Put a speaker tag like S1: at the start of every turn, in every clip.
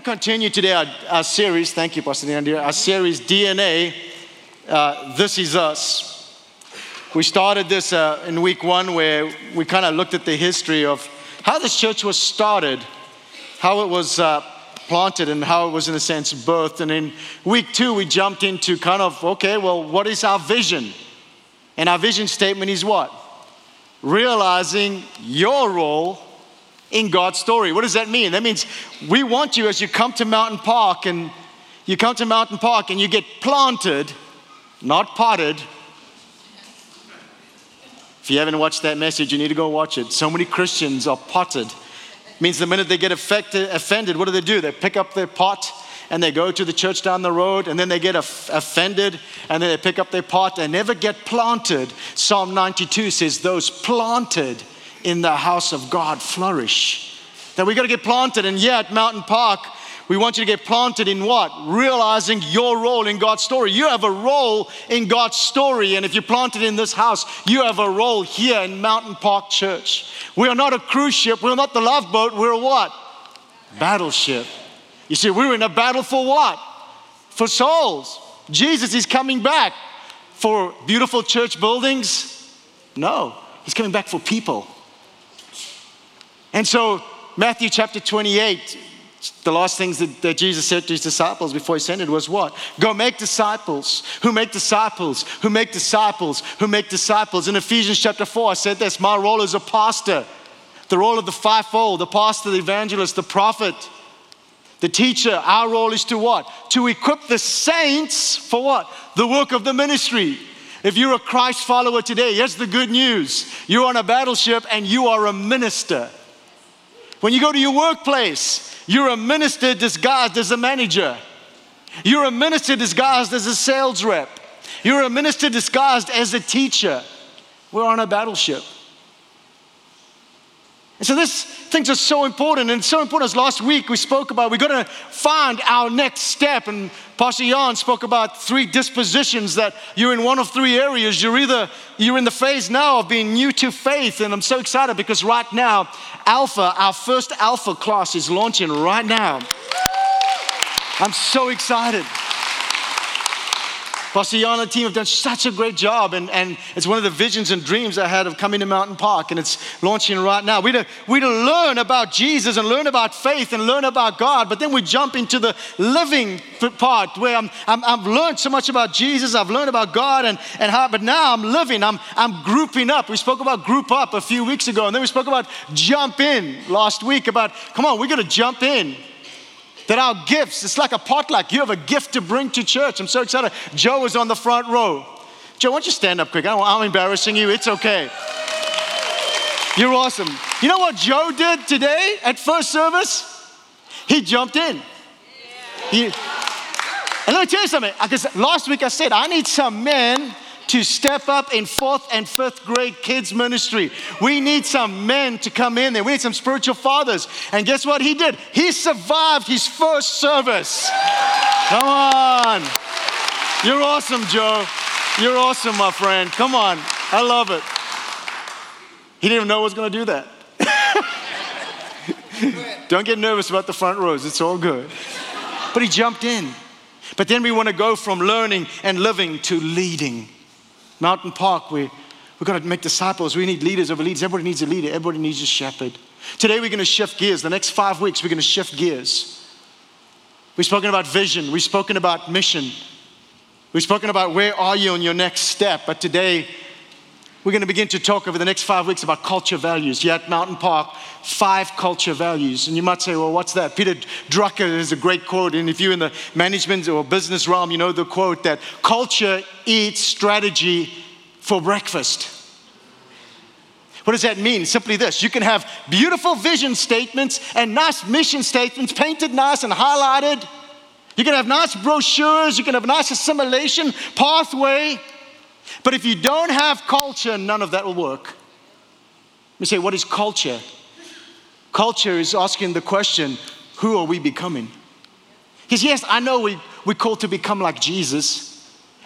S1: to continue today our, our series. Thank you, Pastor Neandira. Our series DNA. Uh, this is us. We started this uh, in week one, where we kind of looked at the history of how this church was started, how it was uh, planted, and how it was, in a sense, birthed. And in week two, we jumped into kind of okay, well, what is our vision? And our vision statement is what? Realizing your role in God's story. What does that mean? That means we want you as you come to Mountain Park and you come to Mountain Park and you get planted, not potted. If you haven't watched that message, you need to go watch it. So many Christians are potted. It means the minute they get affected, offended, what do they do? They pick up their pot and they go to the church down the road and then they get offended and then they pick up their pot and never get planted. Psalm 92 says, Those planted in the house of God flourish. That we got to get planted. And yet, Mountain Park, we want you to get planted in what? Realizing your role in God's story. You have a role in God's story. And if you're planted in this house, you have a role here in Mountain Park Church. We are not a cruise ship. We're not the love boat. We're a what? Battleship. You see, we're in a battle for what? For souls. Jesus is coming back for beautiful church buildings? No, he's coming back for people. And so, Matthew chapter 28, the last things that, that, Jesus said to his disciples before he sent ascended was what? Go make disciples, who make disciples, who make disciples, who make disciples. In Ephesians chapter 4, I said this my role as a pastor, the role of the fivefold, the pastor, the evangelist, the prophet, the teacher. Our role is to what? To equip the saints for what? The work of the ministry. If you're a Christ follower today, here's the good news you're on a battleship and you are a minister. When you go to your workplace, you're a minister disguised as a manager. You're a minister disguised as a sales rep. You're a minister disguised as a teacher. We're on a battleship. And so these things are so important, and so important as last week we spoke about. We're to find our next step, and Pastor Jan spoke about three dispositions that you're in one of three areas. You're either you're in the phase now of being new to faith, and I'm so excited because right now, Alpha, our first Alpha class is launching right now. I'm so excited. Jan and team have done such a great job, and, and it's one of the visions and dreams I had of coming to Mountain Park, and it's launching right now. We to, we to learn about Jesus and learn about faith and learn about God, but then we jump into the living part where I'm, I'm, I've learned so much about Jesus, I've learned about God, and, and how, but now I'm living, I'm, I'm grouping up. We spoke about group up a few weeks ago, and then we spoke about jump in last week about, come on, we're gonna jump in that our gifts, it's like a potluck. You have a gift to bring to church. I'm so excited. Joe is on the front row. Joe, why don't you stand up quick? I'm embarrassing you. It's okay. You're awesome. You know what Joe did today at first service? He jumped in. He, and let me tell you something, because last week I said, I need some men to step up in fourth and fifth grade kids ministry. We need some men to come in there. We need some spiritual fathers. And guess what he did? He survived his first service. Come on. You're awesome, Joe. You're awesome, my friend. Come on. I love it. He didn't even know I was going to do that. Don't get nervous about the front rows. It's all good. But he jumped in. But then we want to go from learning and living to leading. Mountain Park, we, we're going to make disciples. We need leaders over leaders. Everybody needs a leader, everybody needs a shepherd. Today, we're going to shift gears. The next five weeks, we're going to shift gears. We've spoken about vision, we've spoken about mission, we've spoken about where are you on your next step. But today, we're going to begin to talk over the next five weeks about culture values. Yet, Mountain Park, five culture values. And you might say, well, what's that? Peter Drucker has a great quote. And if you're in the management or business realm, you know the quote that culture eats strategy for breakfast. What does that mean? Simply this you can have beautiful vision statements and nice mission statements, painted nice and highlighted. You can have nice brochures, you can have nice assimilation pathway. But if you don't have culture, none of that will work. Let me say, what is culture? Culture is asking the question, who are we becoming? Because, yes, I know we, we're called to become like Jesus.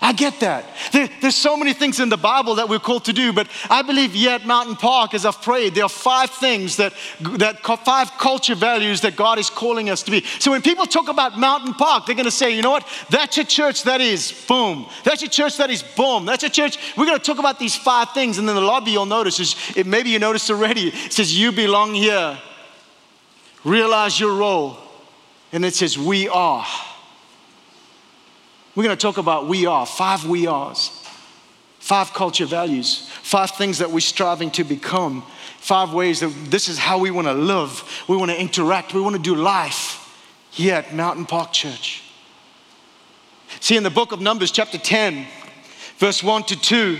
S1: I get that. There, there's so many things in the Bible that we're called to do, but I believe here at Mountain Park, as I've prayed, there are five things that, that five culture values that God is calling us to be. So when people talk about Mountain Park, they're going to say, you know what? That's a church that is boom. That's a church that is boom. That's a church. We're going to talk about these five things, and then the lobby you'll notice is it, maybe you noticed already. It says you belong here. Realize your role, and it says we are. We're going to talk about we are, five we are's, five culture values, five things that we're striving to become, five ways that this is how we want to live, we want to interact, we want to do life here at Mountain Park Church. See, in the book of Numbers, chapter 10, verse 1 to 2,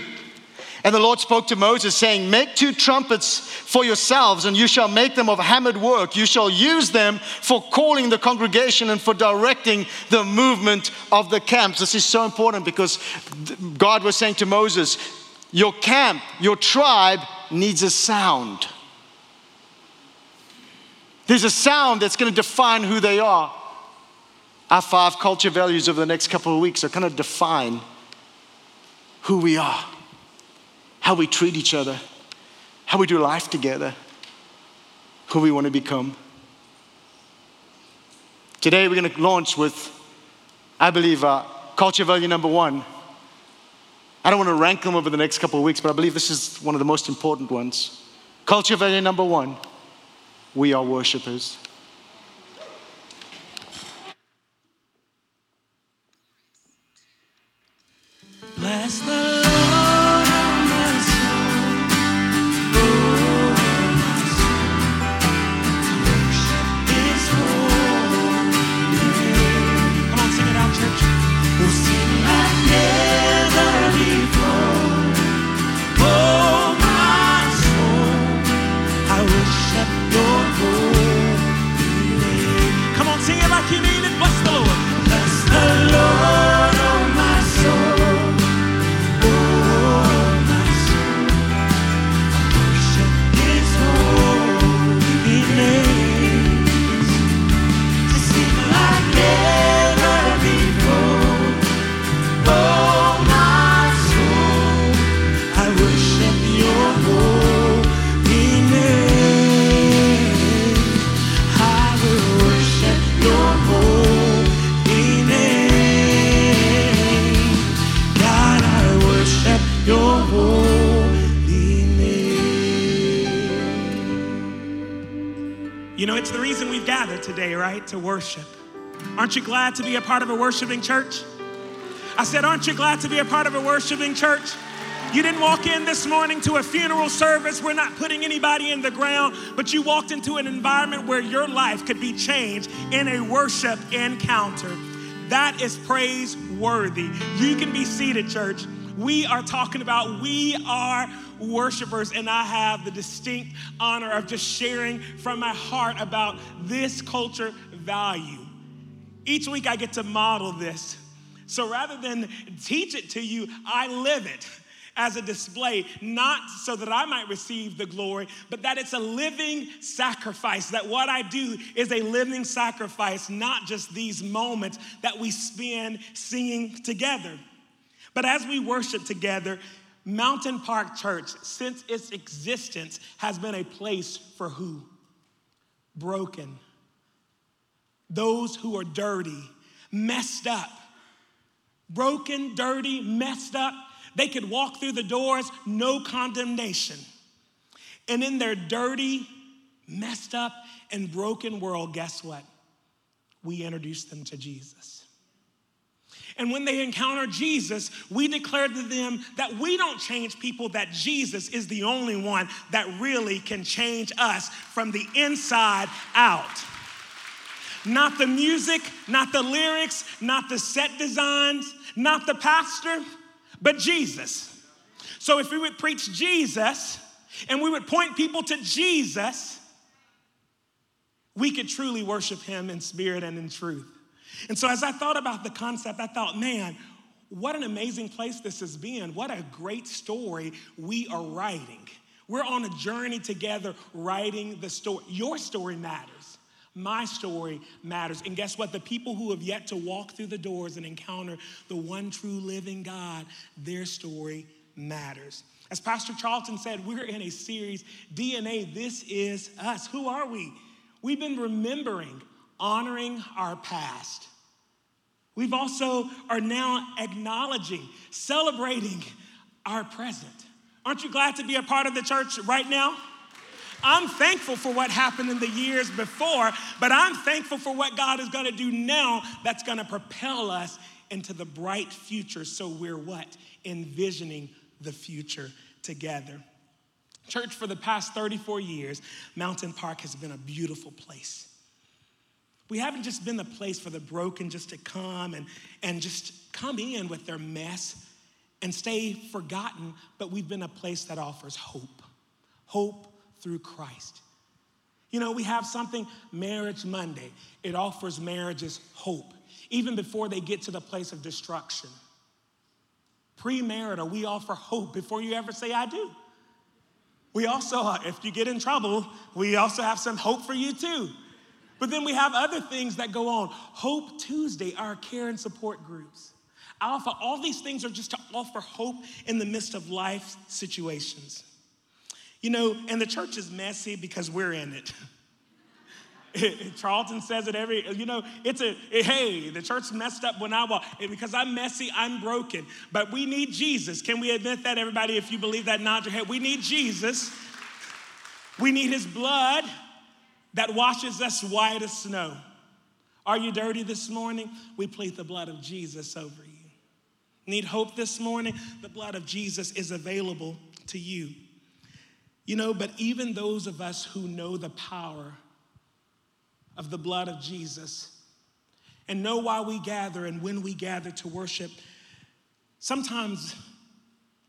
S1: and the Lord spoke to Moses, saying, Make two trumpets for yourselves, and you shall make them of hammered work. You shall use them for calling the congregation and for directing the movement of the camps. This is so important because God was saying to Moses, Your camp, your tribe needs a sound. There's a sound that's going to define who they are. Our five culture values over the next couple of weeks are going to define who we are how we treat each other, how we do life together, who we want to become. Today, we're going to launch with, I believe, uh, culture value number one. I don't want to rank them over the next couple of weeks, but I believe this is one of the most important ones. Culture value number one we are worshipers. Bless the
S2: to worship. Aren't you glad to be a part of a worshiping church? I said, Aren't you glad to be a part of a worshiping church? You didn't walk in this morning to a funeral service. We're not putting anybody in the ground, but you walked into an environment where your life could be changed in a worship encounter. That is praiseworthy. You can be seated, church. We are talking about we are worshipers, and I have the distinct honor of just sharing from my heart about this culture value. Each week I get to model this. So rather than teach it to you, I live it as a display, not so that I might receive the glory, but that it's a living sacrifice. That what I do is a living sacrifice, not just these moments that we spend singing together. But as we worship together, Mountain Park Church, since its existence, has been a place for who? Broken, those who are dirty, messed up, broken, dirty, messed up. They could walk through the doors, no condemnation. And in their dirty, messed up, and broken world, guess what? We introduced them to Jesus. And when they encounter Jesus, we declare to them that we don't change people, that Jesus is the only one that really can change us from the inside out. Not the music, not the lyrics, not the set designs, not the pastor, but Jesus. So if we would preach Jesus and we would point people to Jesus, we could truly worship him in spirit and in truth. And so as I thought about the concept, I thought, man, what an amazing place this has been. What a great story we are writing. We're on a journey together writing the story. Your story matters. My story matters. And guess what? The people who have yet to walk through the doors and encounter the one true living God, their story matters. As Pastor Charlton said, we're in a series, DNA, this is us. Who are we? We've been remembering, honoring our past. We've also are now acknowledging, celebrating our present. Aren't you glad to be a part of the church right now? I'm thankful for what happened in the years before, but I'm thankful for what God is going to do now that's going to propel us into the bright future. So we're what? Envisioning the future together. Church, for the past 34 years, Mountain Park has been a beautiful place. We haven't just been the place for the broken just to come and, and just come in with their mess and stay forgotten, but we've been a place that offers hope. Hope through Christ. You know, we have something, Marriage Monday. It offers marriages hope, even before they get to the place of destruction. Premarital, we offer hope before you ever say, I do. We also, uh, if you get in trouble, we also have some hope for you too. But then we have other things that go on. Hope Tuesday, our care and support groups. Alpha, all these things are just to offer hope in the midst of life situations. You know, and the church is messy because we're in it. Charlton says it every, you know, it's a, hey, the church messed up when I walk. Because I'm messy, I'm broken. But we need Jesus. Can we admit that, everybody? If you believe that, nod your head. We need Jesus. We need his blood that washes us white as snow. Are you dirty this morning? We plead the blood of Jesus over you. Need hope this morning? The blood of Jesus is available to you. You know, but even those of us who know the power of the blood of Jesus and know why we gather and when we gather to worship, sometimes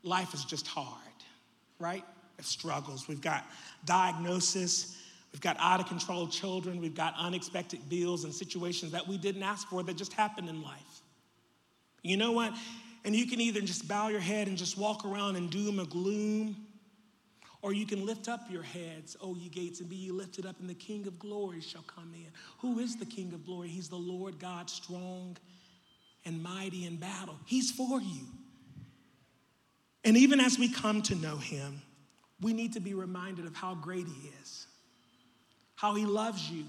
S2: life is just hard, right? It struggles. We've got diagnosis, we've got out of control children, we've got unexpected bills and situations that we didn't ask for that just happened in life. You know what? And you can either just bow your head and just walk around in doom or gloom, or you can lift up your heads, O ye gates, and be ye lifted up, and the King of glory shall come in. Who is the King of glory? He's the Lord God, strong and mighty in battle. He's for you. And even as we come to know him, we need to be reminded of how great he is, how he loves you,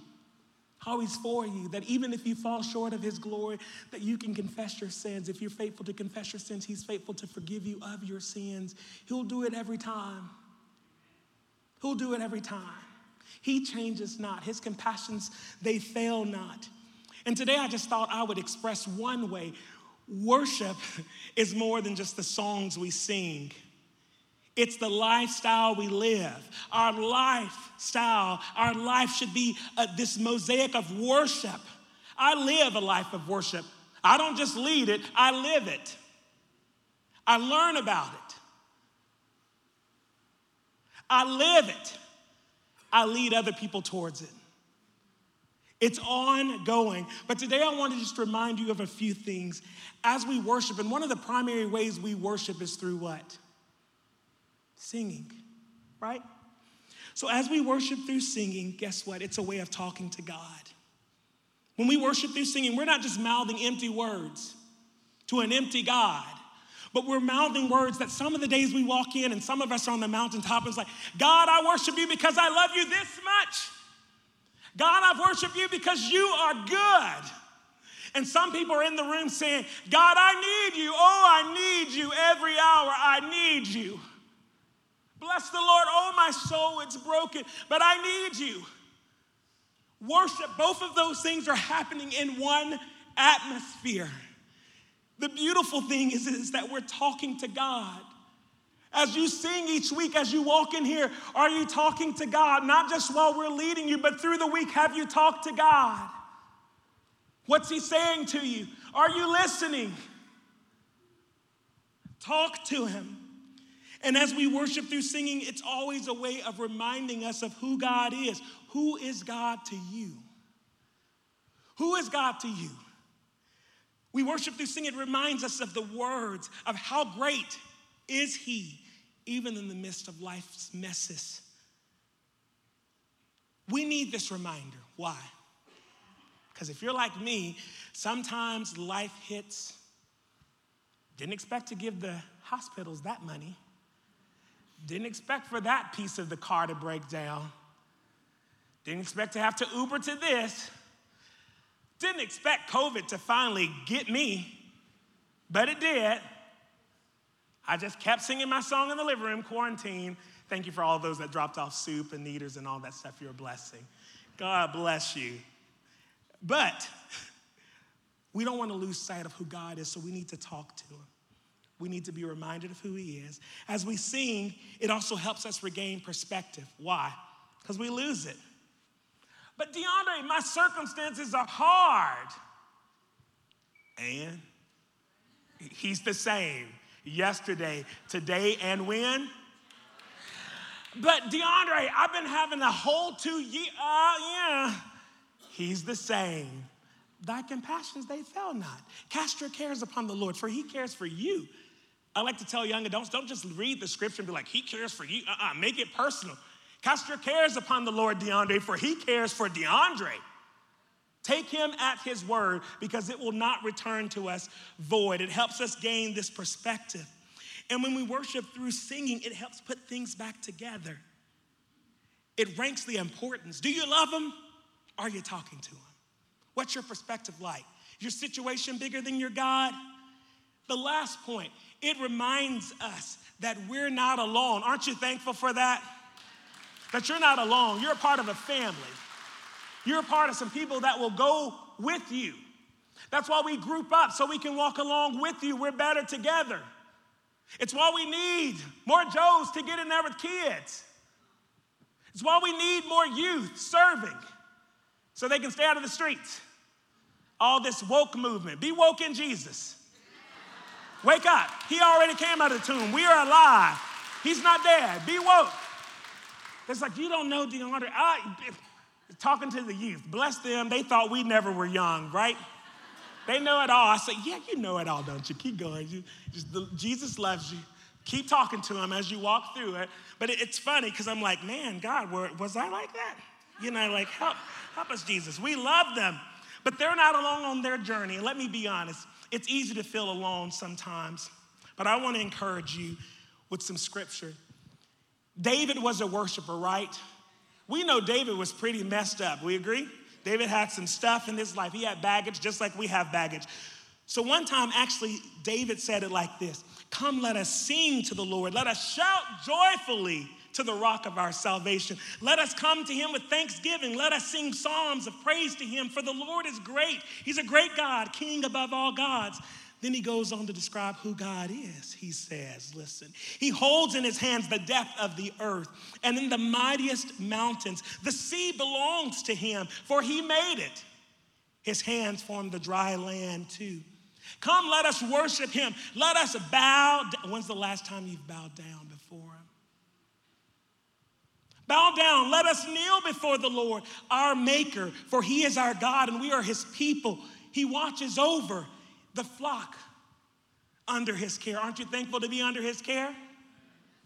S2: how he's for you, that even if you fall short of his glory, that you can confess your sins. If you're faithful to confess your sins, he's faithful to forgive you of your sins. He'll do it every time. He'll do it every time. He changes not. His compassions, they fail not. And today I just thought I would express one way. Worship is more than just the songs we sing. It's the lifestyle we live. Our lifestyle, our life should be a, uh, this mosaic of worship. I live a life of worship. I don't just lead it, I live it. I learn about it. I live it. I lead other people towards it. It's ongoing. But today I want to just remind you of a few things as we worship. And one of the primary ways we worship is through what? Singing, right? So as we worship through singing, guess what? It's a way of talking to God. When we worship through singing, we're not just mouthing empty words to an empty God, but we're mouthing words that some of the days we walk in and some of us are on the mountaintop and it's like, God, I worship you because I love you this much. God, I've worshiped you because you are good. And some people are in the room saying, God, I need you. Oh, I need you every hour. I need you. Bless the Lord. Oh, my soul, it's broken, but I need you. Worship, both of those things are happening in one atmosphere. The beautiful thing is, is that we're talking to God. As you sing each week, as you walk in here, are you talking to God? Not just while we're leading you, but through the week, have you talked to God? What's He saying to you? Are you listening? Talk to Him. And as we worship through singing, it's always a way of reminding us of who God is. Who is God to you? Who is God to you? We worship through singing, it reminds us of the words of how great is He, even in the midst of life's messes. We need this reminder. Why? Because if you're like me, sometimes life hits. Didn't expect to give the hospitals that money. Didn't expect for that piece of the car to break down. Didn't expect to have to Uber to this. Didn't expect COVID to finally get me, but it did. I just kept singing my song in the living room, quarantine. Thank you for all those that dropped off soup and Kneaders and all that stuff. You're a blessing. God bless you. But we don't want to lose sight of who God is, so we need to talk to Him. We need to be reminded of who He is. As we sing, it also helps us regain perspective. Why? Because we lose it. But DeAndre, my circumstances are hard. And He's the same yesterday, today, and when? But DeAndre, I've been having a whole two years. Uh, yeah. He's the same. Thy compassions, they fail not. Cast your cares upon the Lord, for he cares for you. I like to tell young adults don't just read the scripture and be like, he cares for you. Uh-uh, make it personal. Cast your cares upon the Lord, DeAndre, for he cares for DeAndre. Take him at his word because it will not return to us void. It helps us gain this perspective. And when we worship through singing, it helps put things back together. It ranks the importance. Do you love him? Are you talking to him? What's your perspective like? Your situation bigger than your God? The last point, it reminds us that we're not alone. Aren't you thankful for that? That you're not alone. You're a part of a family. You're a part of some people that will go with you. That's why we group up so we can walk along with you. We're better together. It's why we need more Joes to get in there with kids. It's why we need more youth serving so they can stay out of the streets. All this woke movement. Be woke in Jesus. Wake up. He already came out of the tomb. We are alive. He's not dead. Be woke. It's like, you don't know DeAndre. I, talking to the youth, bless them. They thought we never were young, right? They know it all. I say, yeah, you know it all, don't you? Keep going. You, just, the, Jesus loves you. Keep talking to him as you walk through it. But it, it's funny because I'm like, man, God, were, was I like that? You know, like, help, help us, Jesus. We love them, but they're not alone on their journey. Let me be honest, it's easy to feel alone sometimes. But I want to encourage you with some scripture. David was a worshiper, right? We know David was pretty messed up. We agree? David had some stuff in his life. He had baggage just like we have baggage. So one time, actually, David said it like this Come, let us sing to the Lord. Let us shout joyfully to the rock of our salvation. Let us come to him with thanksgiving. Let us sing psalms of praise to him, for the Lord is great. He's a great God, king above all gods. Then he goes on to describe who God is. He says, Listen, he holds in his hands the depth of the earth, and in the mightiest mountains, the sea belongs to him, for he made it. His hands form the dry land too. Come, let us worship him. Let us bow. Down. When's the last time you've bowed down before him? Bow down. Let us kneel before the Lord, our Maker, for he is our God and we are his people. He watches over the flock under his care. Aren't you thankful to be under his care?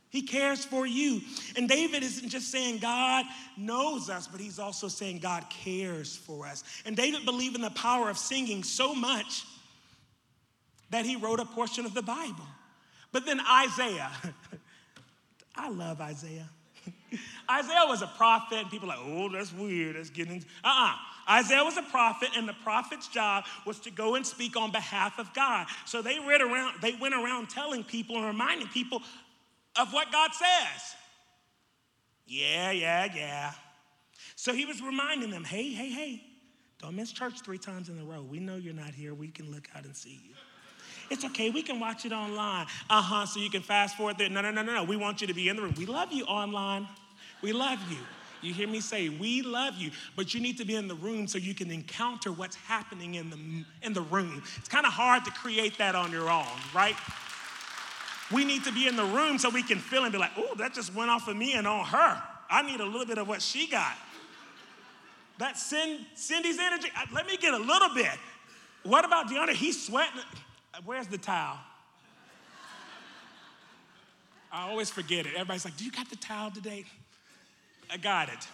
S2: He cares for you. And David isn't just saying God knows us, but he's also saying God cares for us. And David believed in the power of singing so much that he wrote a portion of the Bible. But then Isaiah, I love Isaiah. Isaiah was a prophet, and people are like, oh, that's weird. That's getting. Uh uh-uh. uh Isaiah was a prophet, and the prophet's job was to go and speak on behalf of God. So they read around, they went around telling people and reminding people of what God says. Yeah, yeah, yeah. So he was reminding them, hey, hey, hey, don't miss church three times in a row. We know you're not here. We can look out and see you. It's okay, we can watch it online. Uh huh, so you can fast forward there. No, no, no, no, no. We want you to be in the room. We love you online. We love you. You hear me say, we love you, but you need to be in the room so you can encounter what's happening in the, in the room. It's kind of hard to create that on your own, right? We need to be in the room so we can feel and be like, oh, that just went off of me and on her. I need a little bit of what she got. That Cindy's energy, uh, let me get a little bit. What about DeAndre? He's sweating. Where's the towel? I always forget it. Everybody's like, Do you got the towel today? I got it.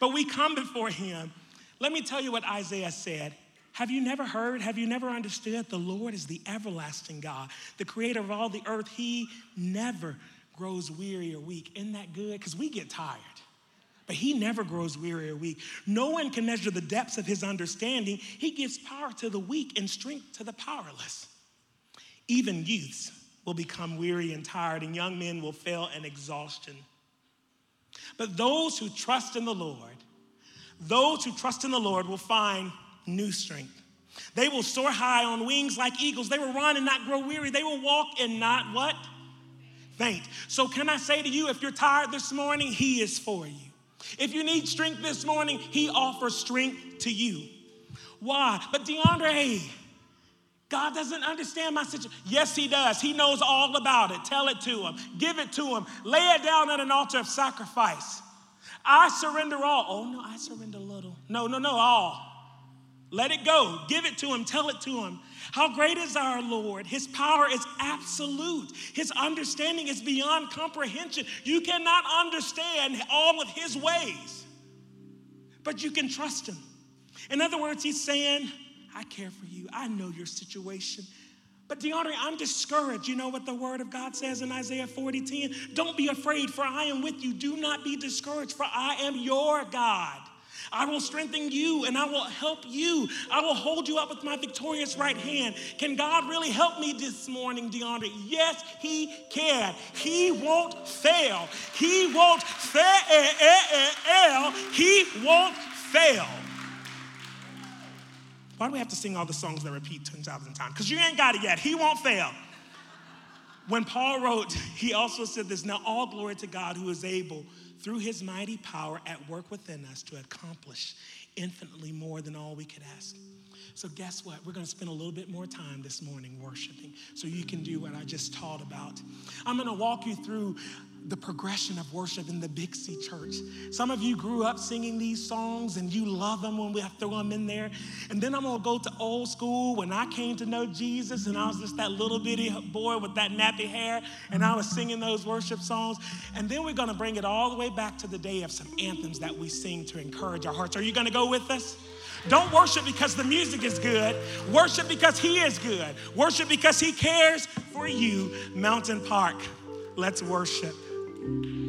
S2: But we come before him. Let me tell you what Isaiah said. Have you never heard? Have you never understood? The Lord is the everlasting God, the creator of all the earth. He never grows weary or weak. Isn't that good? Because we get tired. But he never grows weary or weak. No one can measure the depths of his understanding. He gives power to the weak and strength to the powerless. Even youths will become weary and tired, and young men will fail in exhaustion. But those who trust in the Lord, those who trust in the Lord will find new strength. They will soar high on wings like eagles. They will run and not grow weary. They will walk and not what? Faint. So, can I say to you, if you're tired this morning, He is for you. If you need strength this morning, He offers strength to you. Why? But DeAndre, God doesn't understand my situation. Yes, He does. He knows all about it. Tell it to Him, give it to Him, lay it down at an altar of sacrifice. I surrender all. Oh, no, I surrender little. No, no, no, all. Let it go. Give it to Him. Tell it to Him. How great is our Lord? His power is absolute. His understanding is beyond comprehension. You cannot understand all of His ways, but you can trust Him. In other words, He's saying, I care for you. I know your situation. But DeAndre, I'm discouraged. You know what the word of God says in Isaiah 40 10? Don't be afraid, for I am with you. Do not be discouraged, for I am your God. I will strengthen you and I will help you. I will hold you up with my victorious right hand. Can God really help me this morning, DeAndre? Yes, He can. He won't fail. He won't fail. He won't fail. Why do we have to sing all the songs that repeat 10,000 times? Because you ain't got it yet. He won't fail. When Paul wrote, he also said this Now, all glory to God who is able through his mighty power at work within us to accomplish infinitely more than all we could ask. So, guess what? We're going to spend a little bit more time this morning worshiping so you can do what I just taught about. I'm going to walk you through the progression of worship in the Big C church. Some of you grew up singing these songs and you love them when we throw them in there. And then I'm gonna go to old school when I came to know Jesus and I was just that little bitty boy with that nappy hair and I was singing those worship songs. And then we're gonna bring it all the way back to the day of some anthems that we sing to encourage our hearts. Are you gonna go with us? Don't worship because the music is good. Worship because He is good. Worship because He cares for you. Mountain Park. Let's worship.
S3: Soul,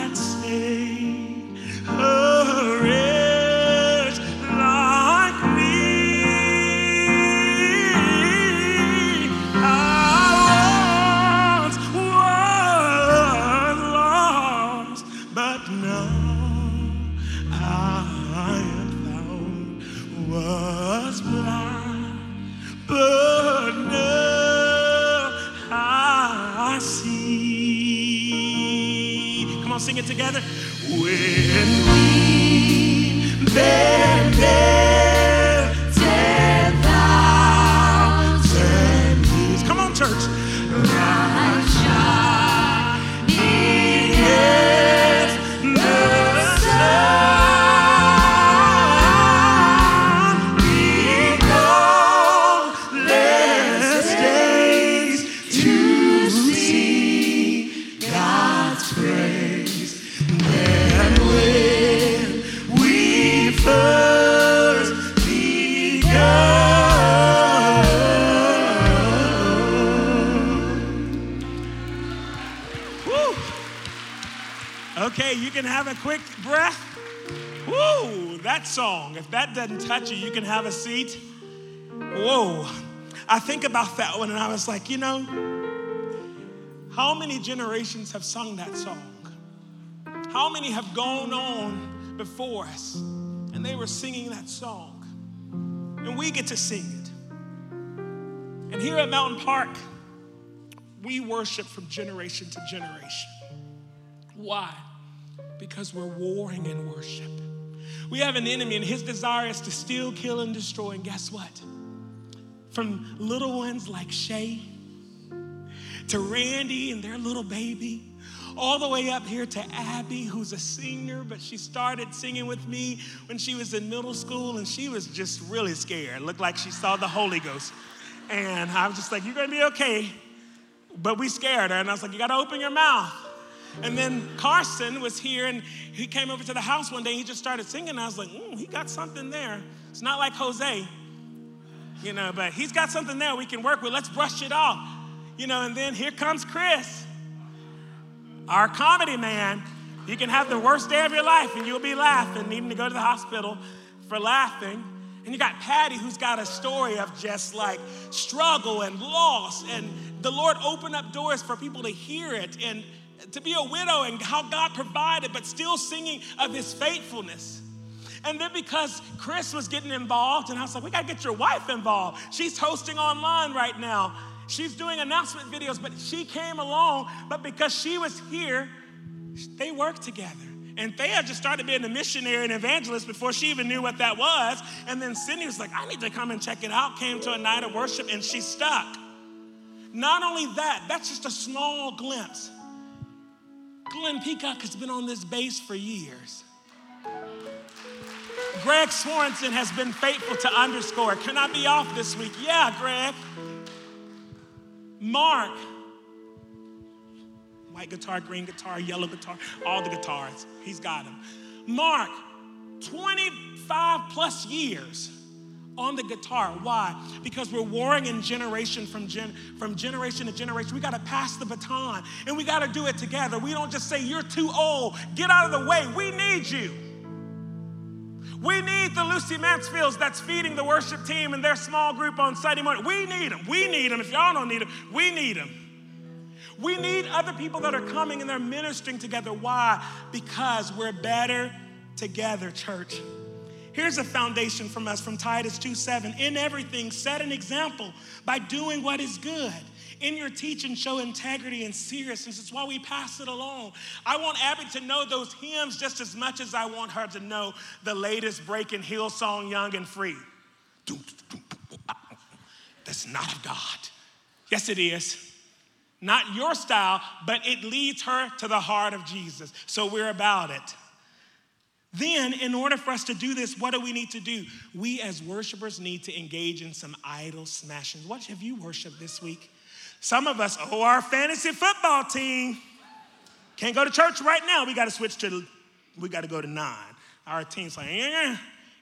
S2: that you, you can have a seat. Whoa. I think about that one and I was like, you know, how many generations have sung that song? How many have gone on before us and they were singing that song? And we get to sing it. And here at Mountain Park, we worship from generation to generation. Why? Because we're warring in worship. We have an enemy, and his desire is to steal, kill, and destroy. And guess what? From little ones like Shay to Randy and their little baby, all the way up here to Abby, who's a senior, but she started singing with me when she was in middle school, and she was just really scared. It Looked like she saw the Holy Ghost. And I was just like, You're gonna be okay. But we scared her, and I was like, You gotta open your mouth. And then Carson was here, and he came over to the house one day. He just started singing. I was like, mm, he got something there. It's not like Jose, you know, but he's got something there we can work with. Let's brush it off, you know. And then here comes Chris, our comedy man. You can have the worst day of your life, and you'll be laughing, needing to go to the hospital for laughing. And you got Patty, who's got a story of just like struggle and loss. And the Lord opened up doors for people to hear it and to be a widow and how God provided, but still singing of his faithfulness. And then because Chris was getting involved, and I was like, we gotta get your wife involved. She's hosting online right now. She's doing announcement videos, but she came along, but because she was here, they worked together. And Thea just started being a missionary and evangelist before she even knew what that was. And then Cindy was like, I need to come and check it out. Came to a night of worship and she stuck. Not only that, that's just a small glimpse. Glenn Peacock has been on this base for years. Greg Swanson has been faithful to underscore. Can I be off this week? Yeah, Greg. Mark, white guitar, green guitar, yellow guitar, all the guitars. He's got them. Mark, 25 plus years on the guitar. Why? Because we're warring in generation from, gen- from generation to generation. We got to pass the baton and we got to do it together. We don't just say, You're too old, get out of the way. We need you. We need the Lucy Mansfields that's feeding the worship team and their small group on Sunday morning. We need them. We need them. If y'all don't need them, we need them. We need other people that are coming and they're ministering together. Why? Because we're better together, church. Here's a foundation from us from Titus 2 7. In everything, set an example by doing what is good. In your teaching, show integrity and seriousness. It's why we pass it along. I want Abby to know those hymns just as much as I want her to know the latest breaking Hillsong, Young and Free. That's not God. Yes, it is. Not your style, but it leads her to the heart of Jesus. So we're about it. Then, in order for us to do this, what do we need to do? We as worshipers need to engage in some idol smashing. What have you worshiped this week? Some of us, oh, our fantasy football team can't go to church right now. We got to switch to, we got to go to nine. Our team's like, yeah,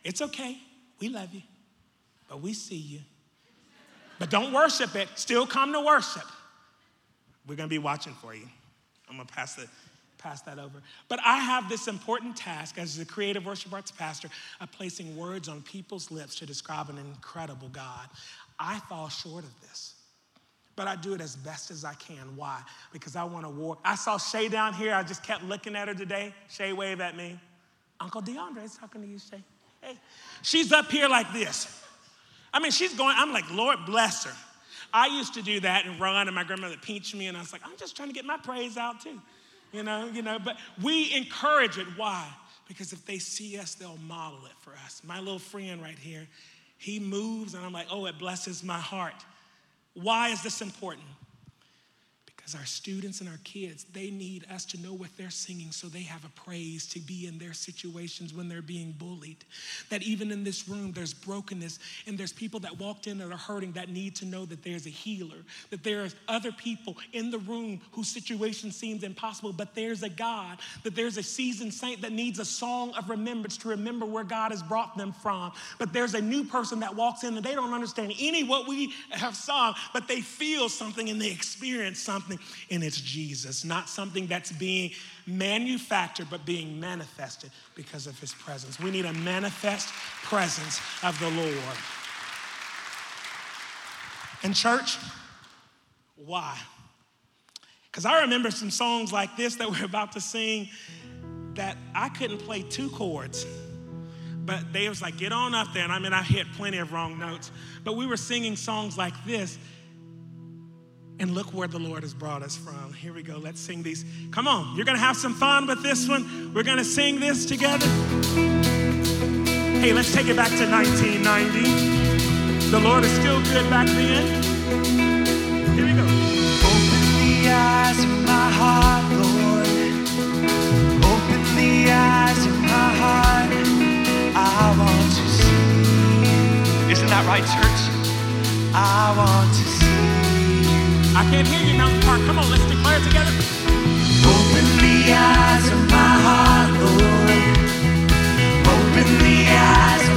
S2: it's okay. We love you, but we see you. But don't worship it. Still come to worship. We're going to be watching for you. I'm going to pass, the, pass that over. But I have this important task as the creative worship arts pastor of placing words on people's lips to describe an incredible God. I fall short of this. But I do it as best as I can. Why? Because I want to walk. I saw Shay down here. I just kept looking at her today. Shay, wave at me. Uncle DeAndre is talking to you, Shay. Hey. She's up here like this. I mean, she's going, I'm like, Lord bless her. I used to do that and run, and my grandmother pinched me, and I was like, I'm just trying to get my praise out too. You know, you know, but we encourage it. Why? Because if they see us, they'll model it for us. My little friend right here, he moves, and I'm like, oh, it blesses my heart. Why is this important? Because our students and our kids, they need us to know what they're singing so they have a praise to be in their situations when they're being bullied. That even in this room, there's brokenness and there's people that walked in that are hurting that need to know that there's a healer, that there are other people in the room whose situation seems impossible, but there's a God, that there's a seasoned saint that needs a song of remembrance to remember where God has brought them from. But there's a new person that walks in and they don't understand any what we have sung, but they feel something and they experience something and it's Jesus, not something that's being manufactured, but being manifested because of his presence. We need a manifest presence of the Lord. And, church, why? Because I remember some songs like this that we're about to sing that I couldn't play two chords. But they was like, get on up there. And I mean, I hit plenty of wrong notes. But we were singing songs like this and look where the Lord has brought us from. Here we go. Let's sing these. Come on. You're going to have some fun with this one. We're going to sing this together. Hey, let's take it back to 1990. The Lord is still good back then. Here we go.
S3: Open the eyes of my heart, Lord. Open the eyes of my heart. I want to see. Isn't that right, church? I want to see.
S2: I can't hear you, Mountain Park. Come on, let's declare together.
S3: Open the eyes of my heart, Lord. Open the eyes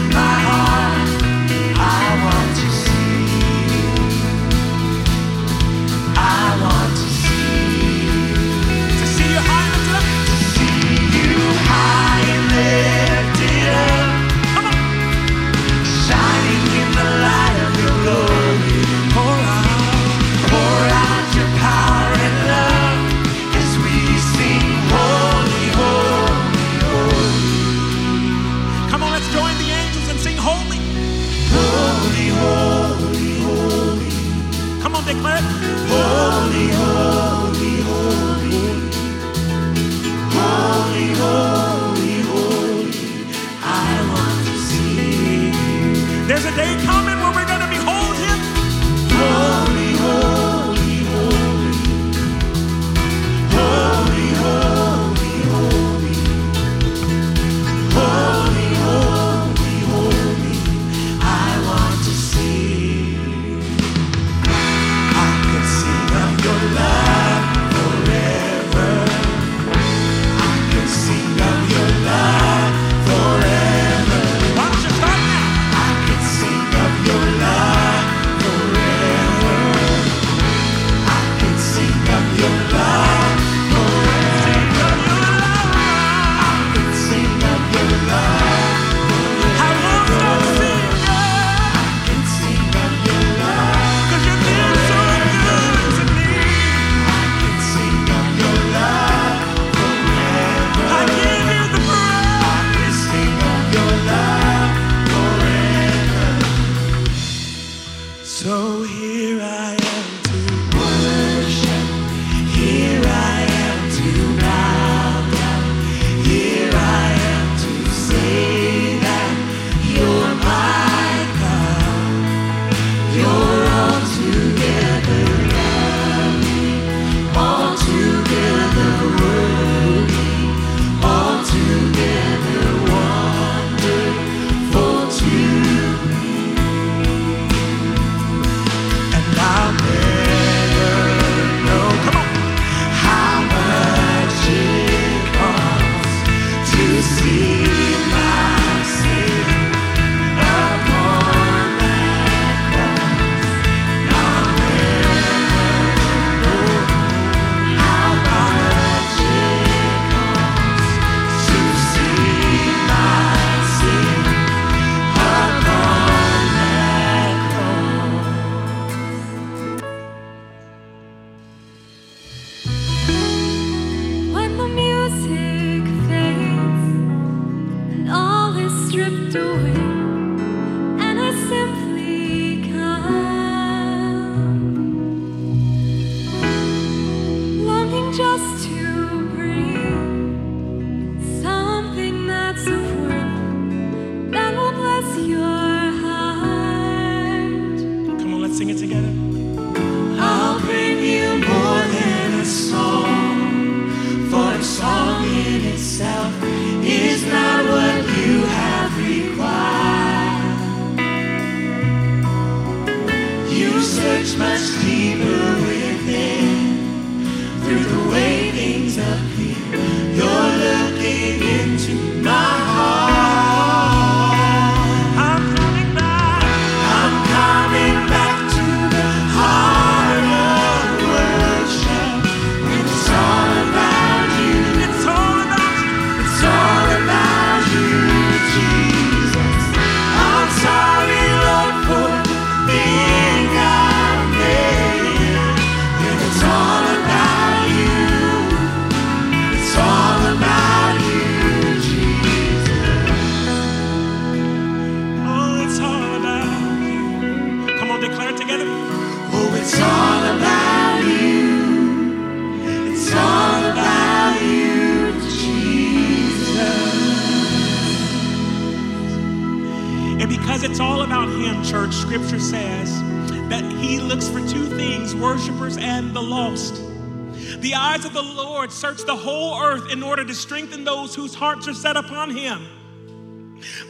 S2: those whose hearts are set upon him.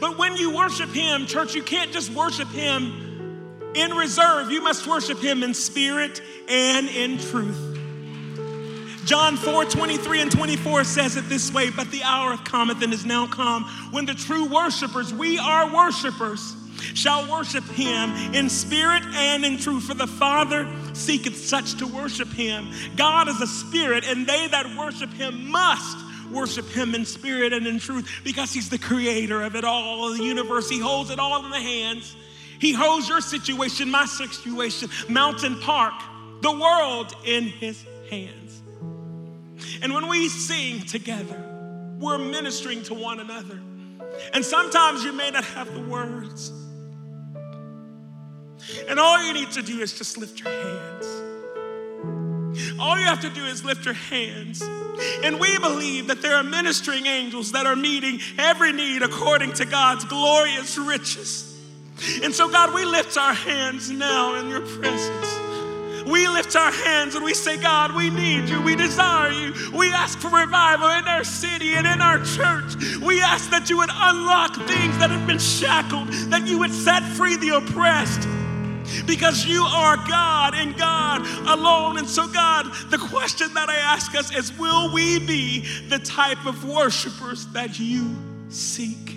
S2: But when you worship him, church, you can't just worship him in reserve. You must worship him in spirit and in truth. John 4 23 and 24 says it this way, but the hour cometh and is now come when the true worshipers, we are worshipers, shall worship him in spirit and in truth. For the Father seeketh such to worship him. God is a spirit, and they that worship him must worship him in spirit and in truth because he's the creator of it all, the universe. He holds it all in the hands. He holds your situation, my situation, Mountain Park, the world in his hands. And when we sing together, we're ministering to one another. And sometimes you may not have the words. And all you need to do is just lift your hands. All you have to do is lift your hands. And we believe that there are ministering angels that are meeting every need according to God's glorious riches. And so, God, we lift our hands now in your presence. We lift our hands and we say, God, we need you. We desire you. We ask for revival in our city and in our church. We ask that you would unlock things that have been shackled, that you would set free the oppressed because you are God and God alone. And so, God, the question that I ask us is will we be the type of worshipers that you seek?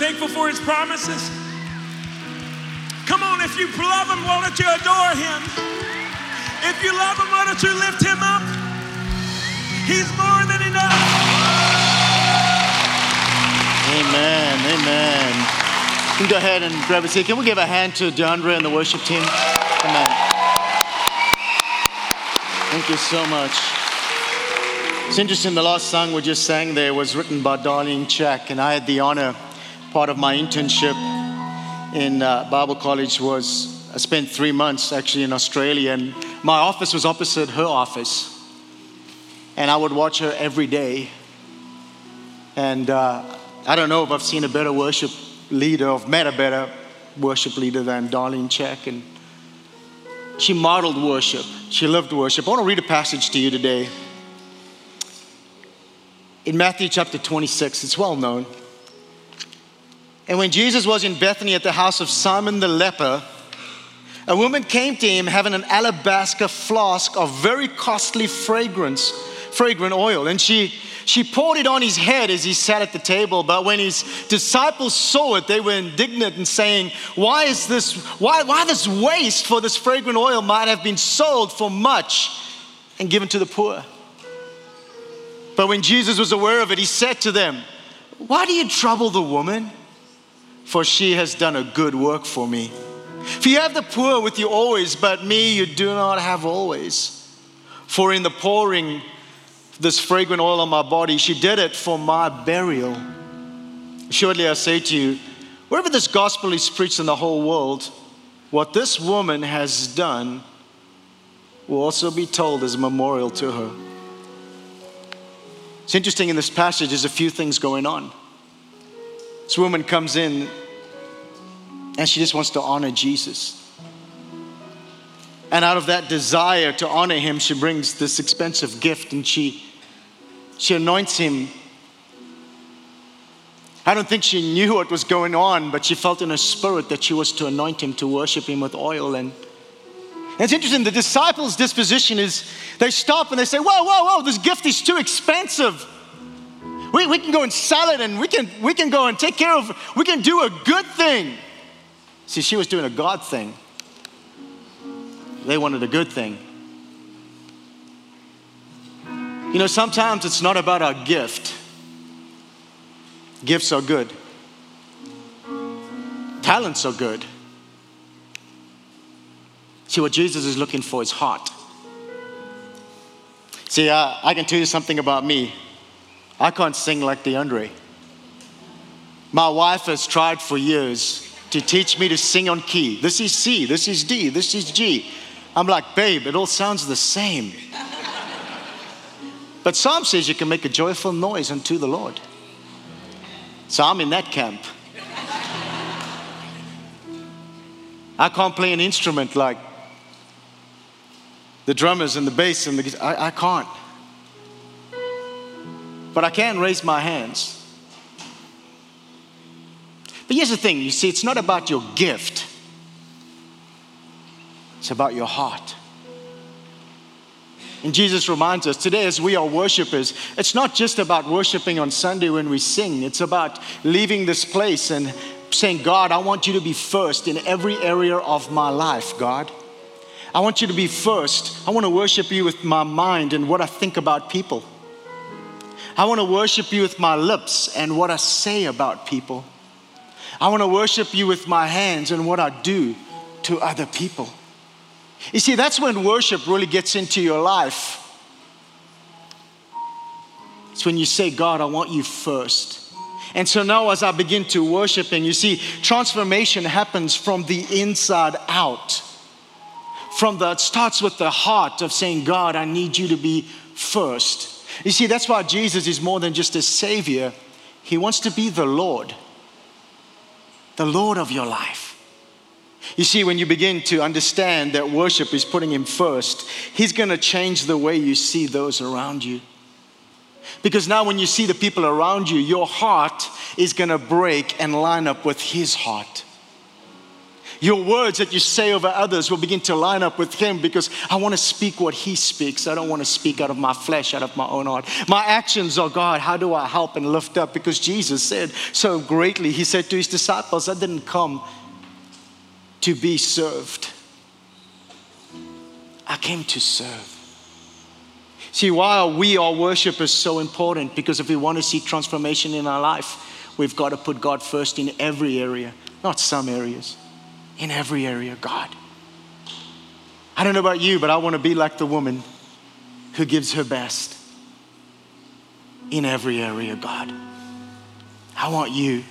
S2: Thankful for his promises? Come on, if you love him, why don't you adore him? If you love him, why don't you lift him up? He's more than enough.
S1: Amen. Amen. You can go ahead and grab a seat. Can we give a hand to DeAndre and the worship team? Amen. Thank you so much. It's interesting, the last song we just sang there was written by Darlene Zschech, and I had the honor, part of my internship in uh, Bible college was I spent three months actually in Australia, and my office was opposite her office. And I would watch her every day. And uh, I don't know if I've seen a better worship leader, or met a better worship leader than Darlene Zschech. And she modeled worship, she loved worship. I want to read a passage to you today. In Matthew chapter 26, it's well known. And when Jesus was in Bethany at the house of Simon the leper, a woman came to him having an alabaster flask of very costly fragrance, fragrant oil. And she, she poured it on his head as he sat at the table. But when his disciples saw it, they were indignant and saying, Why is this, why, why this waste? For this fragrant oil might have been sold for much and given to the poor. But when Jesus was aware of it, he said to them, Why do you trouble the woman? For she has done a good work for me. For you have the poor with you always, but me you do not have always. For in the pouring this fragrant oil on my body, she did it for my burial. Surely I say to you, wherever this gospel is preached in the whole world, what this woman has done will also be told as a memorial to her. It's interesting in this passage, there's a few things going on. This woman comes in and she just wants to honor Jesus. And out of that desire to honor him, she brings this expensive gift and she, she anoints him. I don't think she knew what was going on, but she felt in her spirit that she was to anoint him, to worship him with oil. And, and it's interesting, the disciples' disposition is they stop and they say, Whoa, whoa, whoa, this gift is too expensive. We, we can go and sell it and we can, we can go and take care of, we can do a good thing. See, she was doing a God thing. They wanted a good thing. You know, sometimes it's not about our gift. Gifts are good, talents are good. See, what Jesus is looking for is heart. See, uh, I can tell you something about me. I can't sing like DeAndre. My wife has tried for years to teach me to sing on key. This is C, this is D, this is G. I'm like, babe, it all sounds the same. But Psalm says you can make a joyful noise unto the Lord. So I'm in that camp. I can't play an instrument like the drummers and the bass and the. I, I can't. But I can raise my hands. But here's the thing you see, it's not about your gift, it's about your heart. And Jesus reminds us today, as we are worshipers, it's not just about worshiping on Sunday when we sing, it's about leaving this place and saying, God, I want you to be first in every area of my life, God. I want you to be first. I want to worship you with my mind and what I think about people. I want to worship you with my lips and what I say about people. I want to worship you with my hands and what I do to other people. You see, that's when worship really gets into your life. It's when you say, God, I want you first. And so now, as I begin to worship, and you see, transformation happens from the inside out. From the, it starts with the heart of saying, God, I need you to be first. You see, that's why Jesus is more than just a savior, he wants to be the Lord, the Lord of your life. You see, when you begin to understand that worship is putting Him first, He's going to change the way you see those around you. Because now, when you see the people around you, your heart is going to break and line up with His heart. Your words that you say over others will begin to line up with Him because I want to speak what He speaks. I don't want to speak out of my flesh, out of my own heart. My actions are God. How do I help and lift up? Because Jesus said so greatly, He said to His disciples, I didn't come to be served, I came to serve. See, why are we, our worshipers, so important? Because if we want to see transformation in our life, we've got to put God first in every area, not some areas in every area, God. I don't know about you, but I want to be like the woman who gives her best in every area, God. I want you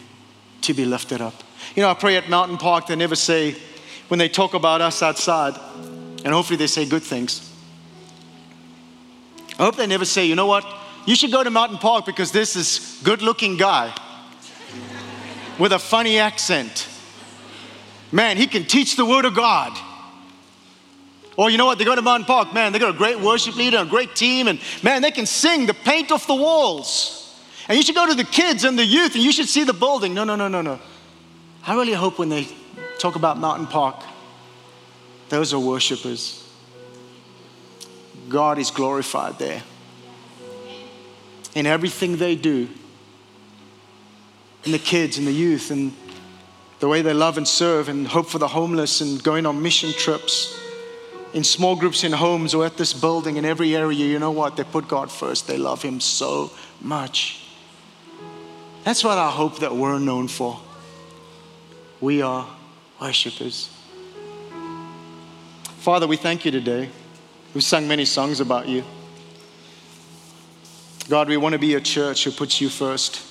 S1: to be lifted up. You know, I pray at Mountain Park, they never say, when they talk about us outside, and hopefully they say good things. I hope they never say, you know what, you should go to Mountain Park because this is good looking guy with a funny accent Man, he can teach the word of God. Or you know what? They go to Mountain Park, man, they got a great worship leader, a great team, and man, they can sing the paint off the walls. And you should go to the kids and the youth and you should see the building. No, no, no, no, no. I really hope when they talk about Mountain Park, those are worshipers. God is glorified there. In everything they do, in the kids and the youth and the way they love and serve and hope for the homeless and going on mission trips in small groups in homes or at this building in every area, you know what? They put God first. They love Him so much. That's what I hope that we're known for. We are worshipers. Father, we thank you today. We've sung many songs about you. God, we want to be a church who puts you first.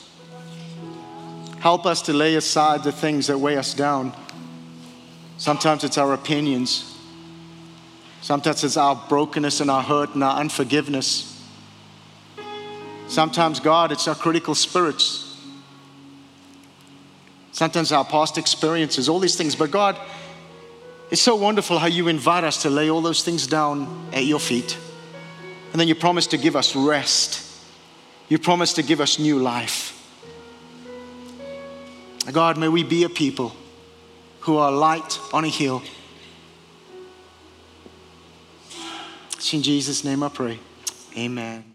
S1: Help us to lay aside the things that weigh us down. Sometimes it's our opinions. Sometimes it's our brokenness and our hurt and our unforgiveness. Sometimes, God, it's our critical spirits. Sometimes our past experiences, all these things. But God, it's so wonderful how you invite us to lay all those things down at your feet. And then you promise to give us rest. You promise to give us new life. God, may we be a people who are light on a hill. It's in Jesus' name I pray. Amen.